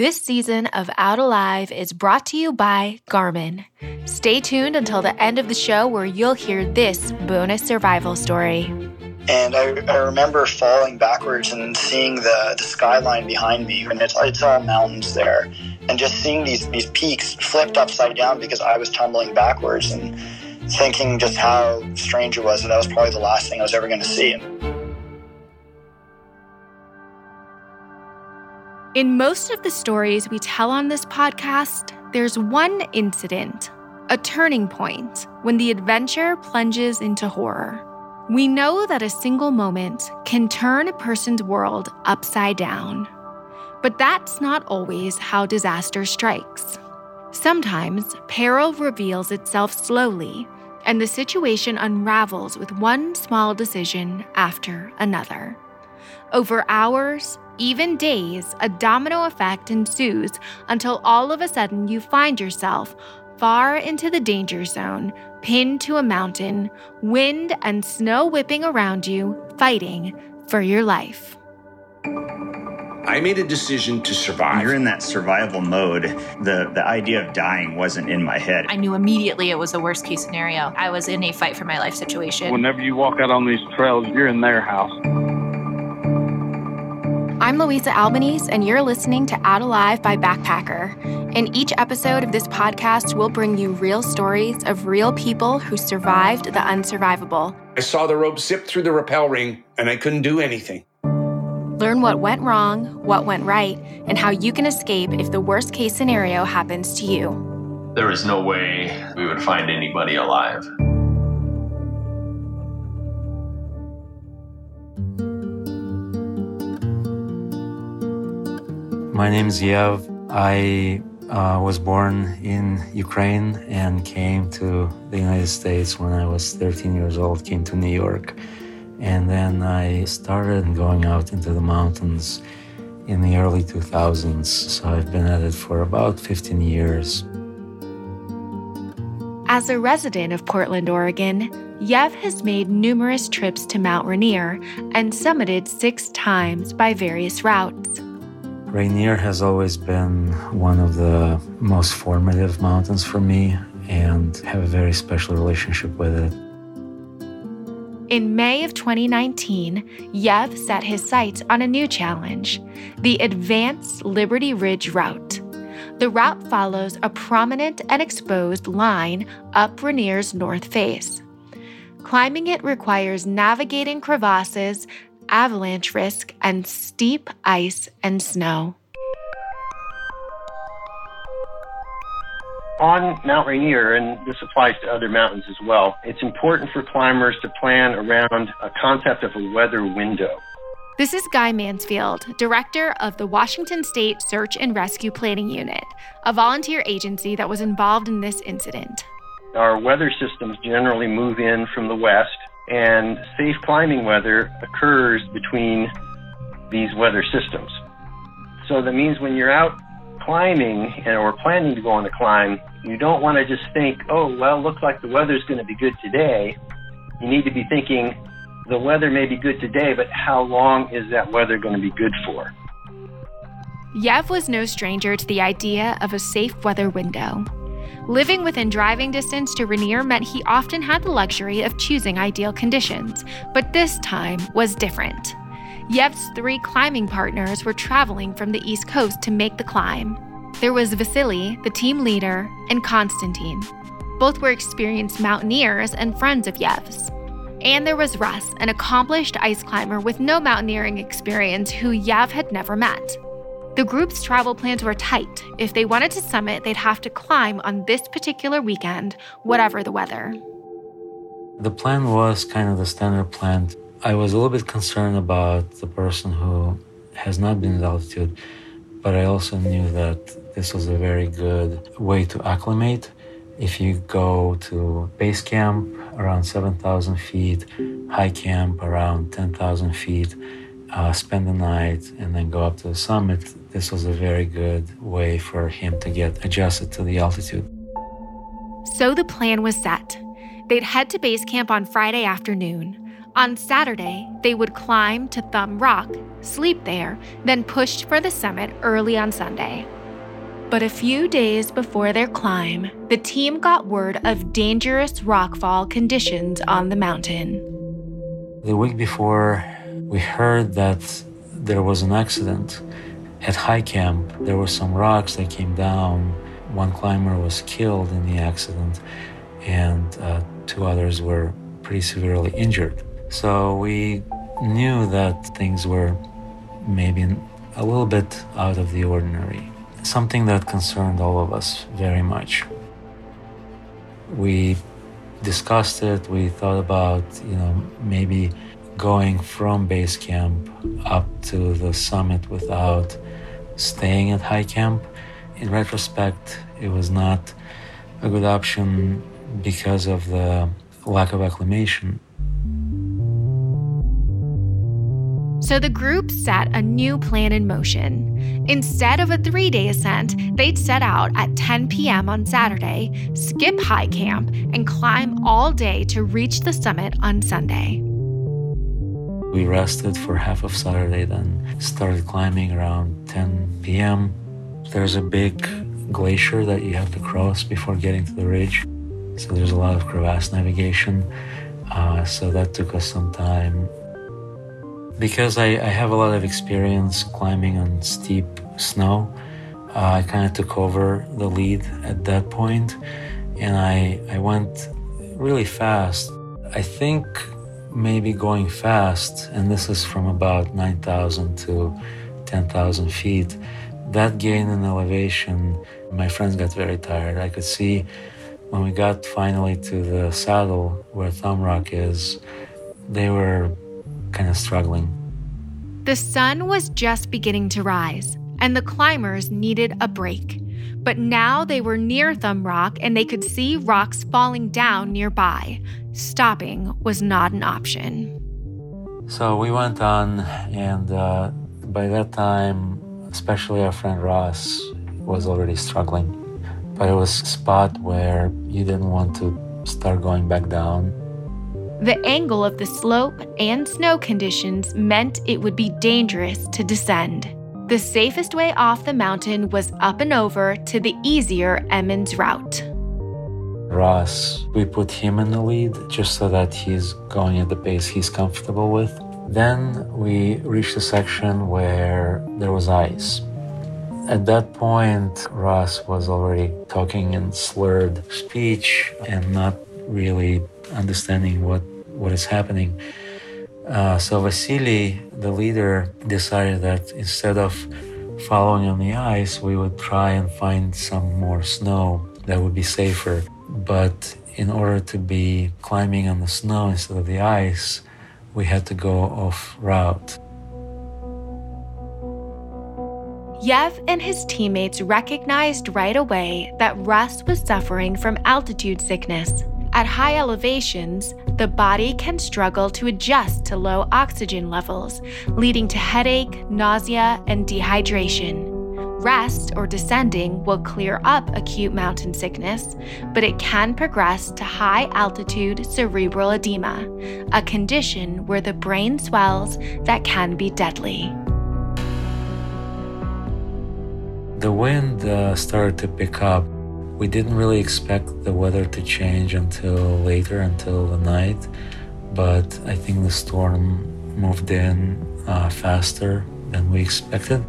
This season of Out Alive is brought to you by Garmin. Stay tuned until the end of the show where you'll hear this bonus survival story. And I, I remember falling backwards and seeing the, the skyline behind me, and it's, it's all mountains there. And just seeing these, these peaks flipped upside down because I was tumbling backwards and thinking just how strange it was that that was probably the last thing I was ever going to see. In most of the stories we tell on this podcast, there's one incident, a turning point, when the adventure plunges into horror. We know that a single moment can turn a person's world upside down. But that's not always how disaster strikes. Sometimes peril reveals itself slowly, and the situation unravels with one small decision after another. Over hours, even days, a domino effect ensues until all of a sudden you find yourself far into the danger zone, pinned to a mountain, wind and snow whipping around you, fighting for your life. I made a decision to survive. You're in that survival mode. The the idea of dying wasn't in my head. I knew immediately it was a worst case scenario. I was in a fight for my life situation. Whenever you walk out on these trails, you're in their house. I'm Louisa Albanese, and you're listening to Out Alive by Backpacker. In each episode of this podcast, we'll bring you real stories of real people who survived the unsurvivable. I saw the rope zip through the rappel ring, and I couldn't do anything. Learn what went wrong, what went right, and how you can escape if the worst case scenario happens to you. There is no way we would find anybody alive. My name is Yev. I uh, was born in Ukraine and came to the United States when I was 13 years old, came to New York. And then I started going out into the mountains in the early 2000s. So I've been at it for about 15 years. As a resident of Portland, Oregon, Yev has made numerous trips to Mount Rainier and summited six times by various routes. Rainier has always been one of the most formative mountains for me and have a very special relationship with it. In May of 2019, Yev set his sights on a new challenge the Advanced Liberty Ridge Route. The route follows a prominent and exposed line up Rainier's north face. Climbing it requires navigating crevasses avalanche risk, and steep ice and snow. On Mount Rainier, and this applies to other mountains as well, it's important for climbers to plan around a concept of a weather window. This is Guy Mansfield, director of the Washington State Search and Rescue Planning Unit, a volunteer agency that was involved in this incident. Our weather systems generally move in from the west and safe climbing weather occurs between these weather systems. So that means when you're out climbing or planning to go on a climb, you don't want to just think, oh, well, looks like the weather's going to be good today. You need to be thinking, the weather may be good today, but how long is that weather going to be good for? Yev was no stranger to the idea of a safe weather window. Living within driving distance to Rainier meant he often had the luxury of choosing ideal conditions, but this time was different. Yev's three climbing partners were traveling from the East Coast to make the climb. There was Vasily, the team leader, and Konstantin. Both were experienced mountaineers and friends of Yev's. And there was Russ, an accomplished ice climber with no mountaineering experience who Yev had never met. The group's travel plans were tight. If they wanted to summit, they'd have to climb on this particular weekend, whatever the weather. The plan was kind of the standard plan. I was a little bit concerned about the person who has not been at altitude, but I also knew that this was a very good way to acclimate. If you go to base camp around 7,000 feet, high camp around 10,000 feet, uh, spend the night, and then go up to the summit, this was a very good way for him to get adjusted to the altitude. So the plan was set. They'd head to base camp on Friday afternoon. On Saturday, they would climb to Thumb Rock, sleep there, then pushed for the summit early on Sunday. But a few days before their climb, the team got word of dangerous rockfall conditions on the mountain. The week before, we heard that there was an accident at high camp. There were some rocks that came down. One climber was killed in the accident, and uh, two others were pretty severely injured. So we knew that things were maybe a little bit out of the ordinary, something that concerned all of us very much. We discussed it, we thought about, you know, maybe going from base camp up to the summit without staying at high camp. In retrospect, it was not a good option because of the lack of acclimation. So the group set a new plan in motion. Instead of a three day ascent, they'd set out at 10 p.m. on Saturday, skip high camp, and climb all day to reach the summit on Sunday. We rested for half of Saturday, then started climbing around 10 p.m. There's a big glacier that you have to cross before getting to the ridge. So there's a lot of crevasse navigation. Uh, so that took us some time because I, I, have a lot of experience climbing on steep snow, uh, I kind of took over the lead at that point, and I I went really fast. I think maybe going fast, and this is from about nine thousand to ten thousand feet. That gain in elevation, my friends got very tired. I could see when we got finally to the saddle where Thumb Rock is, they were kind of struggling. The sun was just beginning to rise, and the climbers needed a break. But now they were near Thumb Rock and they could see rocks falling down nearby. Stopping was not an option. So we went on, and uh, by that time, especially our friend Ross was already struggling. But it was a spot where you didn't want to start going back down the angle of the slope and snow conditions meant it would be dangerous to descend. The safest way off the mountain was up and over to the easier Emmons route. Ross, we put him in the lead just so that he's going at the pace he's comfortable with. Then we reached a section where there was ice. At that point, Ross was already talking in slurred speech and not really understanding what what is happening. Uh, so Vasily, the leader, decided that instead of following on the ice, we would try and find some more snow that would be safer. But in order to be climbing on the snow instead of the ice, we had to go off route. Yev and his teammates recognized right away that Russ was suffering from altitude sickness. At high elevations, the body can struggle to adjust to low oxygen levels, leading to headache, nausea, and dehydration. Rest or descending will clear up acute mountain sickness, but it can progress to high altitude cerebral edema, a condition where the brain swells that can be deadly. The wind uh, started to pick up we didn't really expect the weather to change until later, until the night, but I think the storm moved in uh, faster than we expected.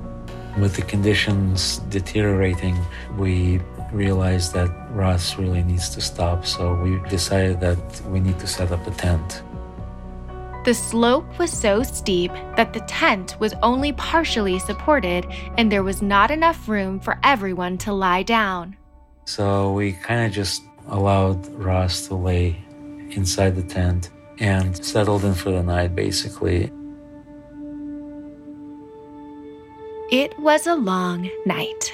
With the conditions deteriorating, we realized that Russ really needs to stop, so we decided that we need to set up a tent. The slope was so steep that the tent was only partially supported, and there was not enough room for everyone to lie down. So we kind of just allowed Ross to lay inside the tent and settled in for the night, basically. It was a long night.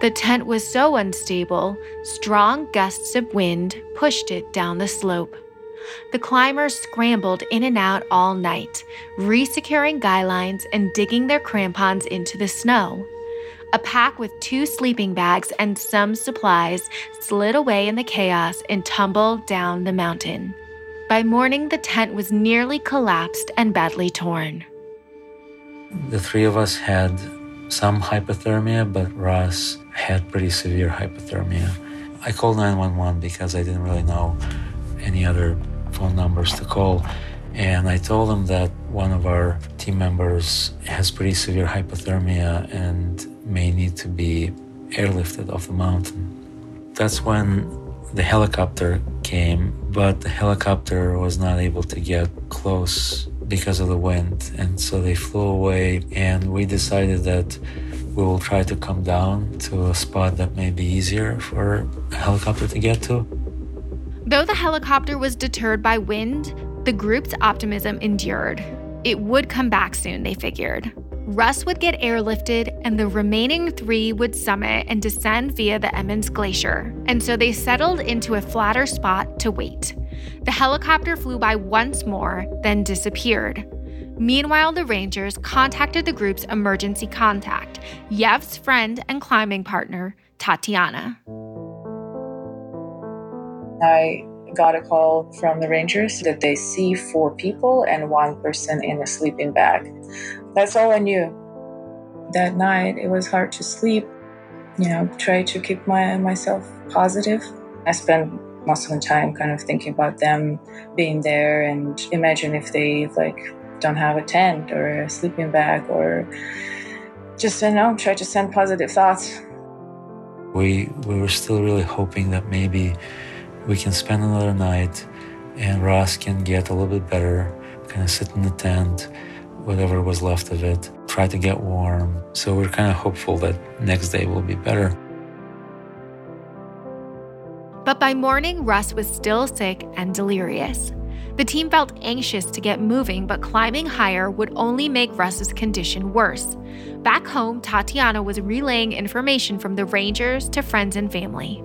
The tent was so unstable, strong gusts of wind pushed it down the slope. The climbers scrambled in and out all night, resecuring guy lines and digging their crampons into the snow. A pack with two sleeping bags and some supplies slid away in the chaos and tumbled down the mountain. By morning, the tent was nearly collapsed and badly torn. The three of us had some hypothermia, but Russ had pretty severe hypothermia. I called 911 because I didn't really know any other phone numbers to call. And I told them that one of our team members has pretty severe hypothermia and may need to be airlifted off the mountain. That's when the helicopter came, but the helicopter was not able to get close because of the wind. And so they flew away, and we decided that we will try to come down to a spot that may be easier for a helicopter to get to. Though the helicopter was deterred by wind, the group's optimism endured. It would come back soon, they figured. Russ would get airlifted, and the remaining three would summit and descend via the Emmons Glacier. And so they settled into a flatter spot to wait. The helicopter flew by once more, then disappeared. Meanwhile, the Rangers contacted the group's emergency contact, Yev's friend and climbing partner, Tatiana. I got a call from the Rangers that they see four people and one person in a sleeping bag. That's all I knew. That night, it was hard to sleep. You know, try to keep my myself positive. I spent most of the time kind of thinking about them being there and imagine if they like don't have a tent or a sleeping bag or just you know try to send positive thoughts we we were still really hoping that maybe we can spend another night and Ross can get a little bit better kind of sit in the tent whatever was left of it try to get warm so we're kind of hopeful that next day will be better but by morning, Russ was still sick and delirious. The team felt anxious to get moving, but climbing higher would only make Russ's condition worse. Back home, Tatiana was relaying information from the Rangers to friends and family.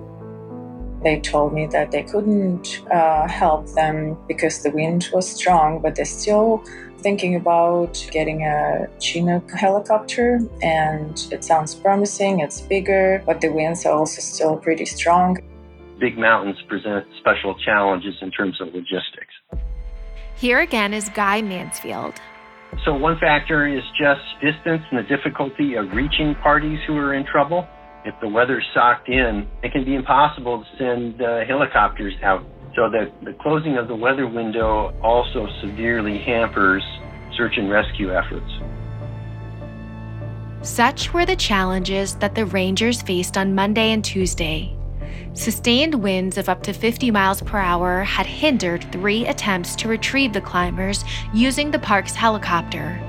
They told me that they couldn't uh, help them because the wind was strong, but they're still thinking about getting a Chinook helicopter, and it sounds promising. It's bigger, but the winds are also still pretty strong big mountains present special challenges in terms of logistics. Here again is Guy Mansfield. So, one factor is just distance and the difficulty of reaching parties who are in trouble. If the weather's socked in, it can be impossible to send uh, helicopters out. So, the, the closing of the weather window also severely hampers search and rescue efforts. Such were the challenges that the Rangers faced on Monday and Tuesday Sustained winds of up to 50 miles per hour had hindered three attempts to retrieve the climbers using the park's helicopter.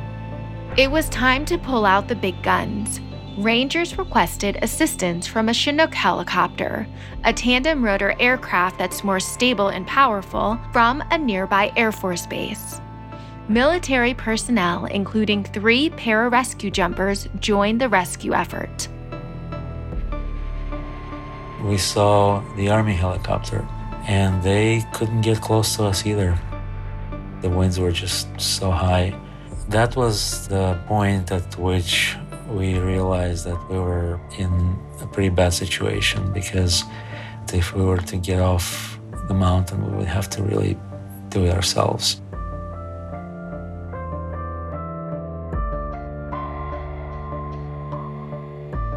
It was time to pull out the big guns. Rangers requested assistance from a Chinook helicopter, a tandem rotor aircraft that's more stable and powerful, from a nearby Air Force base. Military personnel, including three pararescue jumpers, joined the rescue effort we saw the Army helicopter, and they couldn't get close to us either. The winds were just so high. That was the point at which we realized that we were in a pretty bad situation because if we were to get off the mountain, we would have to really do it ourselves.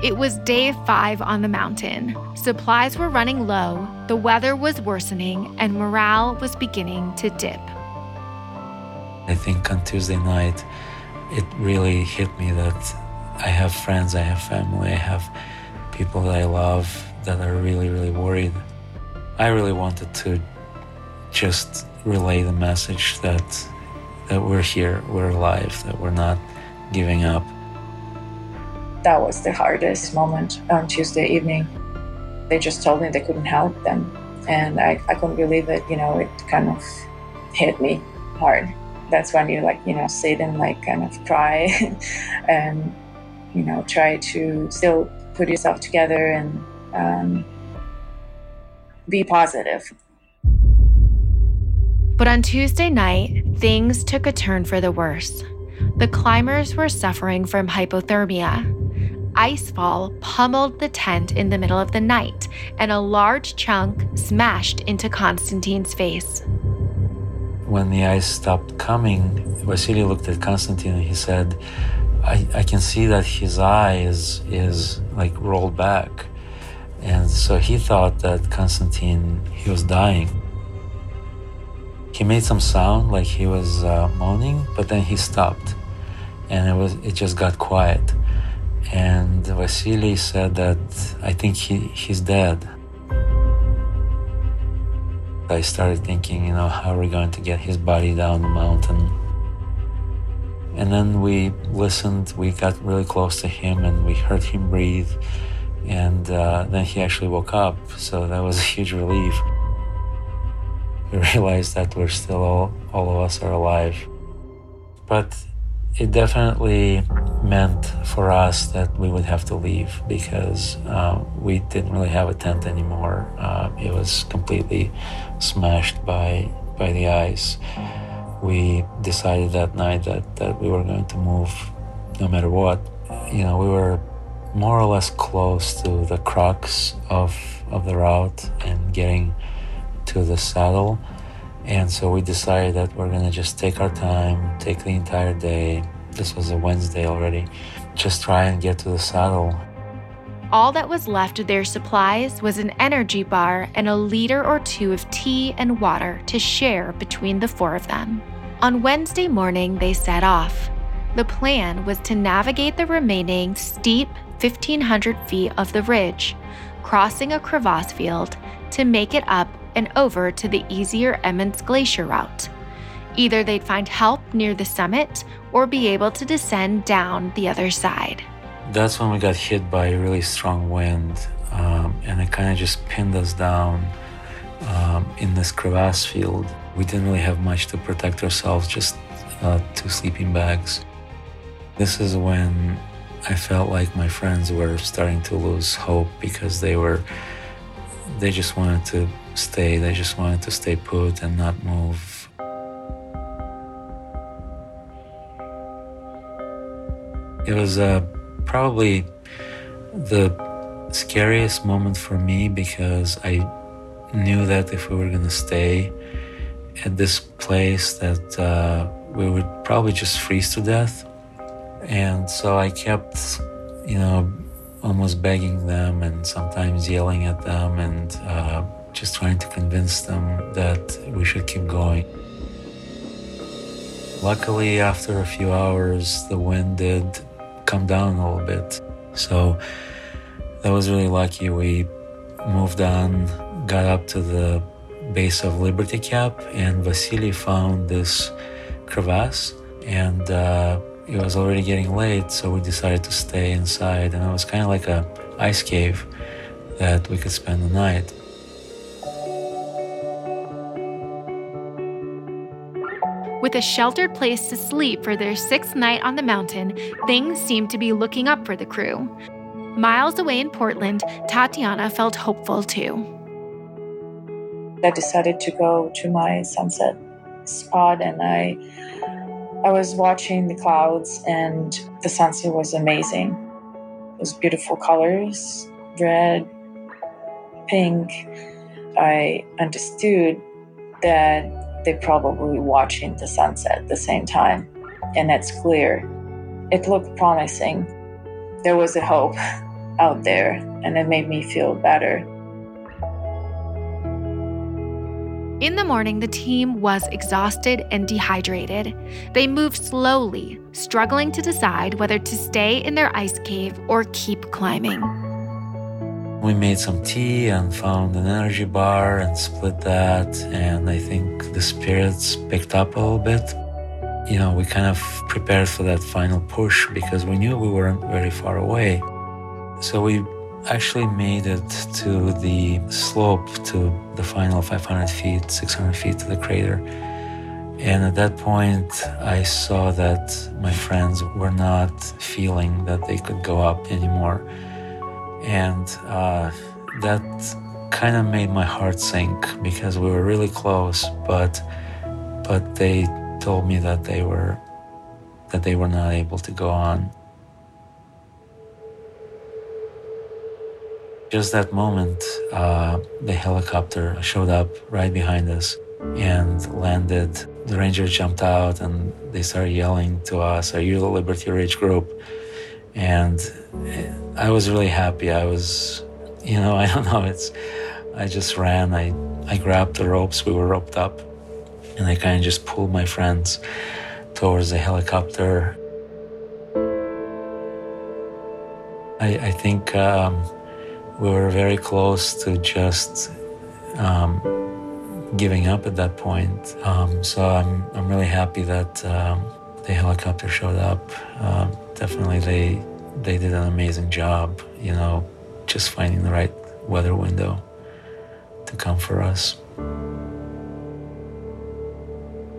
It was day five on the mountain. Supplies were running low, the weather was worsening, and morale was beginning to dip. I think on Tuesday night, it really hit me that I have friends, I have family, I have people that I love that are really, really worried. I really wanted to just relay the message that that we're here, we're alive, that we're not giving up that was the hardest moment on Tuesday evening. They just told me they couldn't help them. And I, I couldn't believe it. You know, it kind of hit me hard. That's when you like, you know, sit and like kind of cry and, you know, try to still put yourself together and um, be positive. But on Tuesday night, things took a turn for the worse. The climbers were suffering from hypothermia, icefall pummeled the tent in the middle of the night, and a large chunk smashed into Konstantin's face. When the ice stopped coming, Vasily looked at Konstantin and he said, I, I can see that his eye is, is like rolled back. And so he thought that Konstantin, he was dying. He made some sound like he was uh, moaning, but then he stopped and it was it just got quiet. And Vasily said that I think he, he's dead. I started thinking, you know, how are we going to get his body down the mountain? And then we listened, we got really close to him and we heard him breathe. And uh, then he actually woke up. So that was a huge relief. We realized that we're still all, all of us are alive. But it definitely meant for us that we would have to leave because uh, we didn't really have a tent anymore. Uh, it was completely smashed by by the ice. We decided that night that, that we were going to move no matter what. You know, we were more or less close to the crux of of the route and getting to the saddle and so we decided that we're gonna just take our time, take the entire day. This was a Wednesday already. Just try and get to the saddle. All that was left of their supplies was an energy bar and a liter or two of tea and water to share between the four of them. On Wednesday morning, they set off. The plan was to navigate the remaining steep 1,500 feet of the ridge, crossing a crevasse field to make it up and over to the easier Emmons Glacier route. Either they'd find help near the summit or be able to descend down the other side. That's when we got hit by a really strong wind, um, and it kind of just pinned us down um, in this crevasse field. We didn't really have much to protect ourselves, just uh, two sleeping bags. This is when I felt like my friends were starting to lose hope because they were, they just wanted to stay. I just wanted to stay put and not move. It was uh, probably the scariest moment for me because I knew that if we were going to stay at this place that uh, we would probably just freeze to death. And so I kept, you know, almost begging them and sometimes yelling at them and uh, just trying to convince them that we should keep going. Luckily, after a few hours, the wind did come down a little bit. So that was really lucky. We moved on, got up to the base of Liberty Cap, and Vasily found this crevasse. And uh, it was already getting late, so we decided to stay inside. And it was kind of like a ice cave that we could spend the night. A sheltered place to sleep for their sixth night on the mountain, things seemed to be looking up for the crew. Miles away in Portland, Tatiana felt hopeful too. I decided to go to my sunset spot and I I was watching the clouds and the sunset was amazing. It was beautiful colors, red, pink. I understood that they're probably watching the sunset at the same time, and that's clear. It looked promising. There was a hope out there, and it made me feel better. In the morning, the team was exhausted and dehydrated. They moved slowly, struggling to decide whether to stay in their ice cave or keep climbing. We made some tea and found an energy bar and split that. And I think the spirits picked up a little bit. You know, we kind of prepared for that final push because we knew we weren't very far away. So we actually made it to the slope to the final 500 feet, 600 feet to the crater. And at that point, I saw that my friends were not feeling that they could go up anymore and uh, that kind of made my heart sink because we were really close but but they told me that they were that they were not able to go on just that moment uh, the helicopter showed up right behind us and landed. The Rangers jumped out and they started yelling to us, Are you the Liberty Ridge group? And I was really happy. I was, you know, I don't know, it's, I just ran. I, I grabbed the ropes, we were roped up, and I kind of just pulled my friends towards the helicopter. I, I think um, we were very close to just um, giving up at that point. Um, so I'm, I'm really happy that um, the helicopter showed up. Um, definitely, they they did an amazing job. You know, just finding the right weather window to come for us.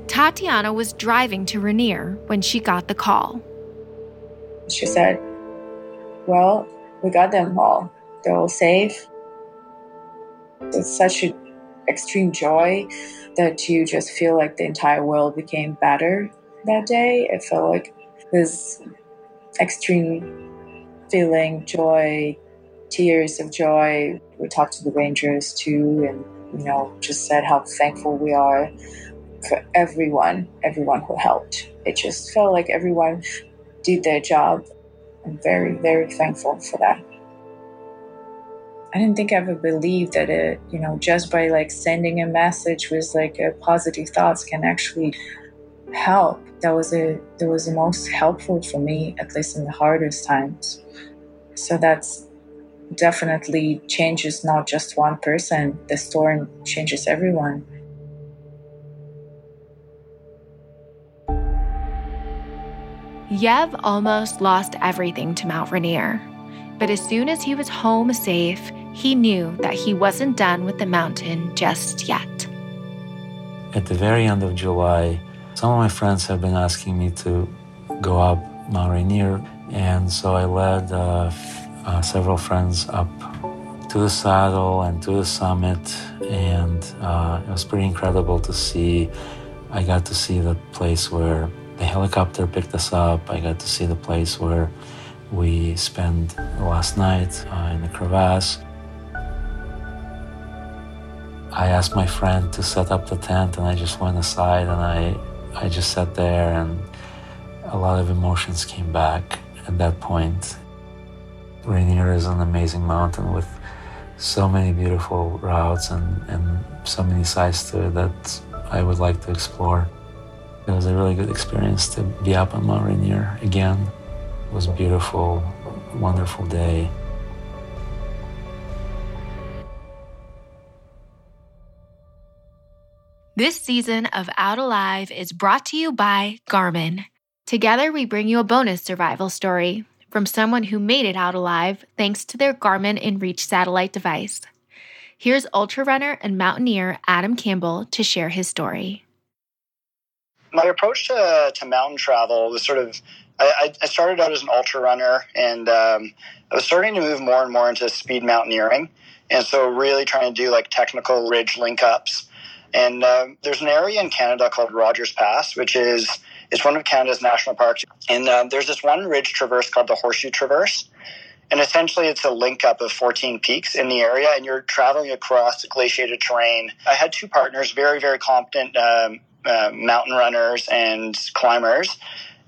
Tatiana was driving to Rainier when she got the call. She said, Well, we got them all. They're all safe. It's such an extreme joy that you just feel like the entire world became better that day. It felt like this extreme feeling, joy, tears of joy. We talked to the Rangers too, and you know, just said how thankful we are for everyone, everyone who helped. It just felt like everyone did their job. I'm very, very thankful for that. I didn't think I ever believed that it, you know, just by like sending a message with like positive thoughts can actually help. That was a that was the most helpful for me, at least in the hardest times. So that's definitely changes not just one person. The storm changes everyone. Yev almost lost everything to Mount Rainier. But as soon as he was home safe, he knew that he wasn't done with the mountain just yet. At the very end of July, some of my friends have been asking me to go up Mount Rainier, and so I led uh, uh, several friends up to the saddle and to the summit, and uh, it was pretty incredible to see. I got to see the place where the helicopter picked us up. I got to see the place where we spent last night uh, in the crevasse. I asked my friend to set up the tent, and I just went aside and I, I just sat there, and a lot of emotions came back at that point. Rainier is an amazing mountain with so many beautiful routes and, and so many sides to it that I would like to explore. It was a really good experience to be up on Mount Rainier again. It was a beautiful, wonderful day. This season of Out Alive is brought to you by Garmin. Together, we bring you a bonus survival story from someone who made it out alive thanks to their Garmin InReach satellite device. Here's ultra runner and mountaineer Adam Campbell to share his story my approach to, to mountain travel was sort of I, I started out as an ultra runner and um, I was starting to move more and more into speed mountaineering. And so, really trying to do like technical ridge link ups. And uh, there's an area in Canada called Rogers Pass, which is it's one of Canada's national parks. And uh, there's this one ridge traverse called the Horseshoe Traverse. And essentially, it's a link up of 14 peaks in the area, and you're traveling across glaciated terrain. I had two partners, very, very competent um, uh, mountain runners and climbers,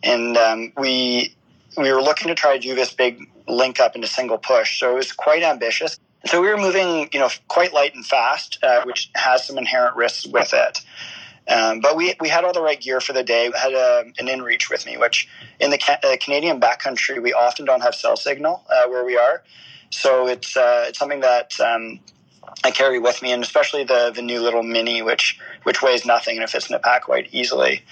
and um, we we were looking to try to do this big link up in a single push. So it was quite ambitious. So we were moving, you know, quite light and fast, uh, which has some inherent risks with it. Um, but we, we had all the right gear for the day. We had a, um, an InReach with me, which in the ca- uh, Canadian backcountry, we often don't have cell signal uh, where we are. So it's, uh, it's something that um, I carry with me, and especially the the new little mini, which which weighs nothing and it fits in a pack quite easily.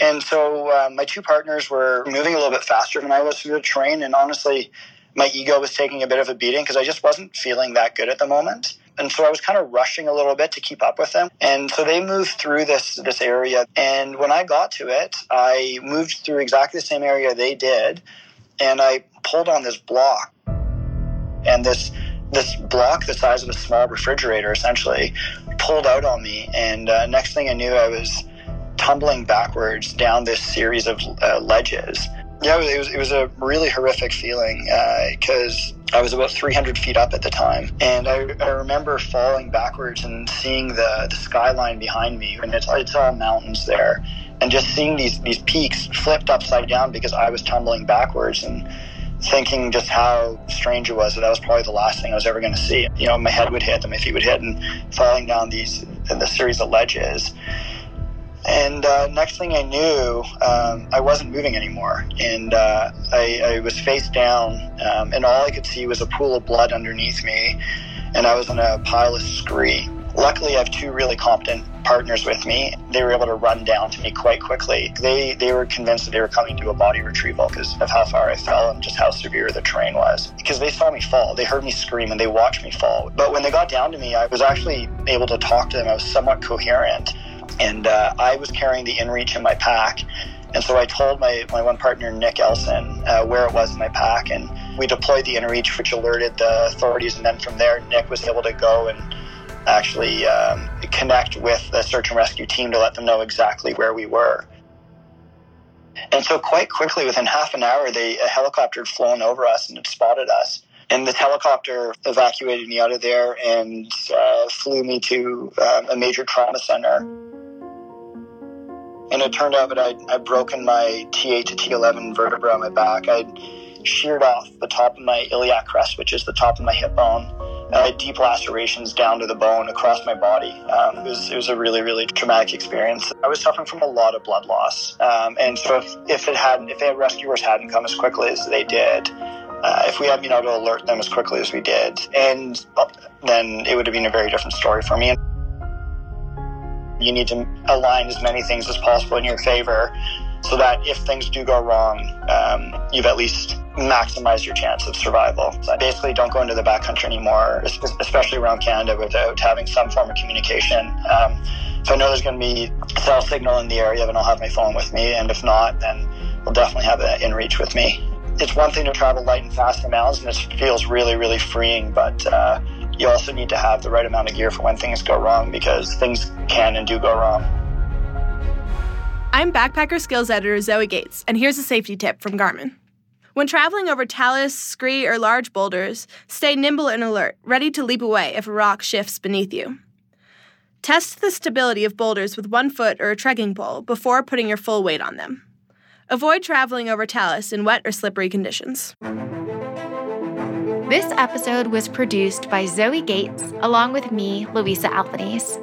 And so uh, my two partners were moving a little bit faster than I was through the terrain, and honestly, my ego was taking a bit of a beating because I just wasn't feeling that good at the moment. And so I was kind of rushing a little bit to keep up with them. And so they moved through this this area, and when I got to it, I moved through exactly the same area they did, and I pulled on this block, and this this block the size of a small refrigerator essentially pulled out on me. And uh, next thing I knew, I was tumbling backwards down this series of uh, ledges. Yeah, it was, it was a really horrific feeling because uh, I was about 300 feet up at the time. And I, I remember falling backwards and seeing the, the skyline behind me. And it's, it's all mountains there. And just seeing these, these peaks flipped upside down because I was tumbling backwards and thinking just how strange it was that that was probably the last thing I was ever going to see. You know, my head would hit, and my feet would hit, and falling down these the series of ledges. And uh, next thing I knew, um, I wasn't moving anymore, and uh, I, I, was face down, um, and all I could see was a pool of blood underneath me, and I was in a pile of scree. Luckily, I have two really competent partners with me. They were able to run down to me quite quickly. They they were convinced that they were coming to a body retrieval because of how far I fell and just how severe the terrain was. Because they saw me fall, they heard me scream, and they watched me fall. But when they got down to me, I was actually able to talk to them. I was somewhat coherent and uh, I was carrying the InReach in my pack. And so I told my, my one partner, Nick Elson, uh, where it was in my pack, and we deployed the InReach, which alerted the authorities. And then from there, Nick was able to go and actually um, connect with the search and rescue team to let them know exactly where we were. And so, quite quickly, within half an hour, they, a helicopter had flown over us and had spotted us. And the helicopter evacuated me out of there and uh, flew me to um, a major trauma center and it turned out that I'd, I'd broken my T8 to T11 vertebra on my back. I'd sheared off the top of my iliac crest, which is the top of my hip bone. I had deep lacerations down to the bone across my body. Um, it, was, it was a really, really traumatic experience. I was suffering from a lot of blood loss. Um, and so if, if it hadn't, if the rescuers hadn't come as quickly as they did, uh, if we had been able to alert them as quickly as we did, and uh, then it would have been a very different story for me you need to align as many things as possible in your favor so that if things do go wrong, um, you've at least maximized your chance of survival. So I basically, don't go into the backcountry anymore, especially around Canada, without having some form of communication. Um, if I know there's going to be cell signal in the area, then I'll have my phone with me, and if not, then we'll definitely have it in reach with me. It's one thing to travel light and fast in the mountains, and it feels really, really freeing, but uh, you also need to have the right amount of gear for when things go wrong because things can and do go wrong. I'm backpacker skills editor Zoe Gates, and here's a safety tip from Garmin. When traveling over talus, scree, or large boulders, stay nimble and alert, ready to leap away if a rock shifts beneath you. Test the stability of boulders with one foot or a trekking pole before putting your full weight on them. Avoid traveling over talus in wet or slippery conditions. This episode was produced by Zoe Gates along with me, Louisa Albanese.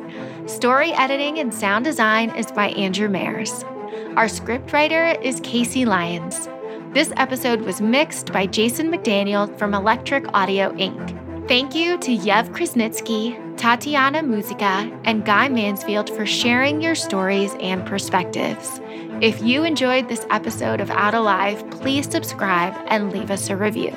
Story editing and sound design is by Andrew Mayers. Our scriptwriter is Casey Lyons. This episode was mixed by Jason McDaniel from Electric Audio Inc. Thank you to Yev Krasnitsky, Tatiana Muzika, and Guy Mansfield for sharing your stories and perspectives. If you enjoyed this episode of Out Alive, please subscribe and leave us a review.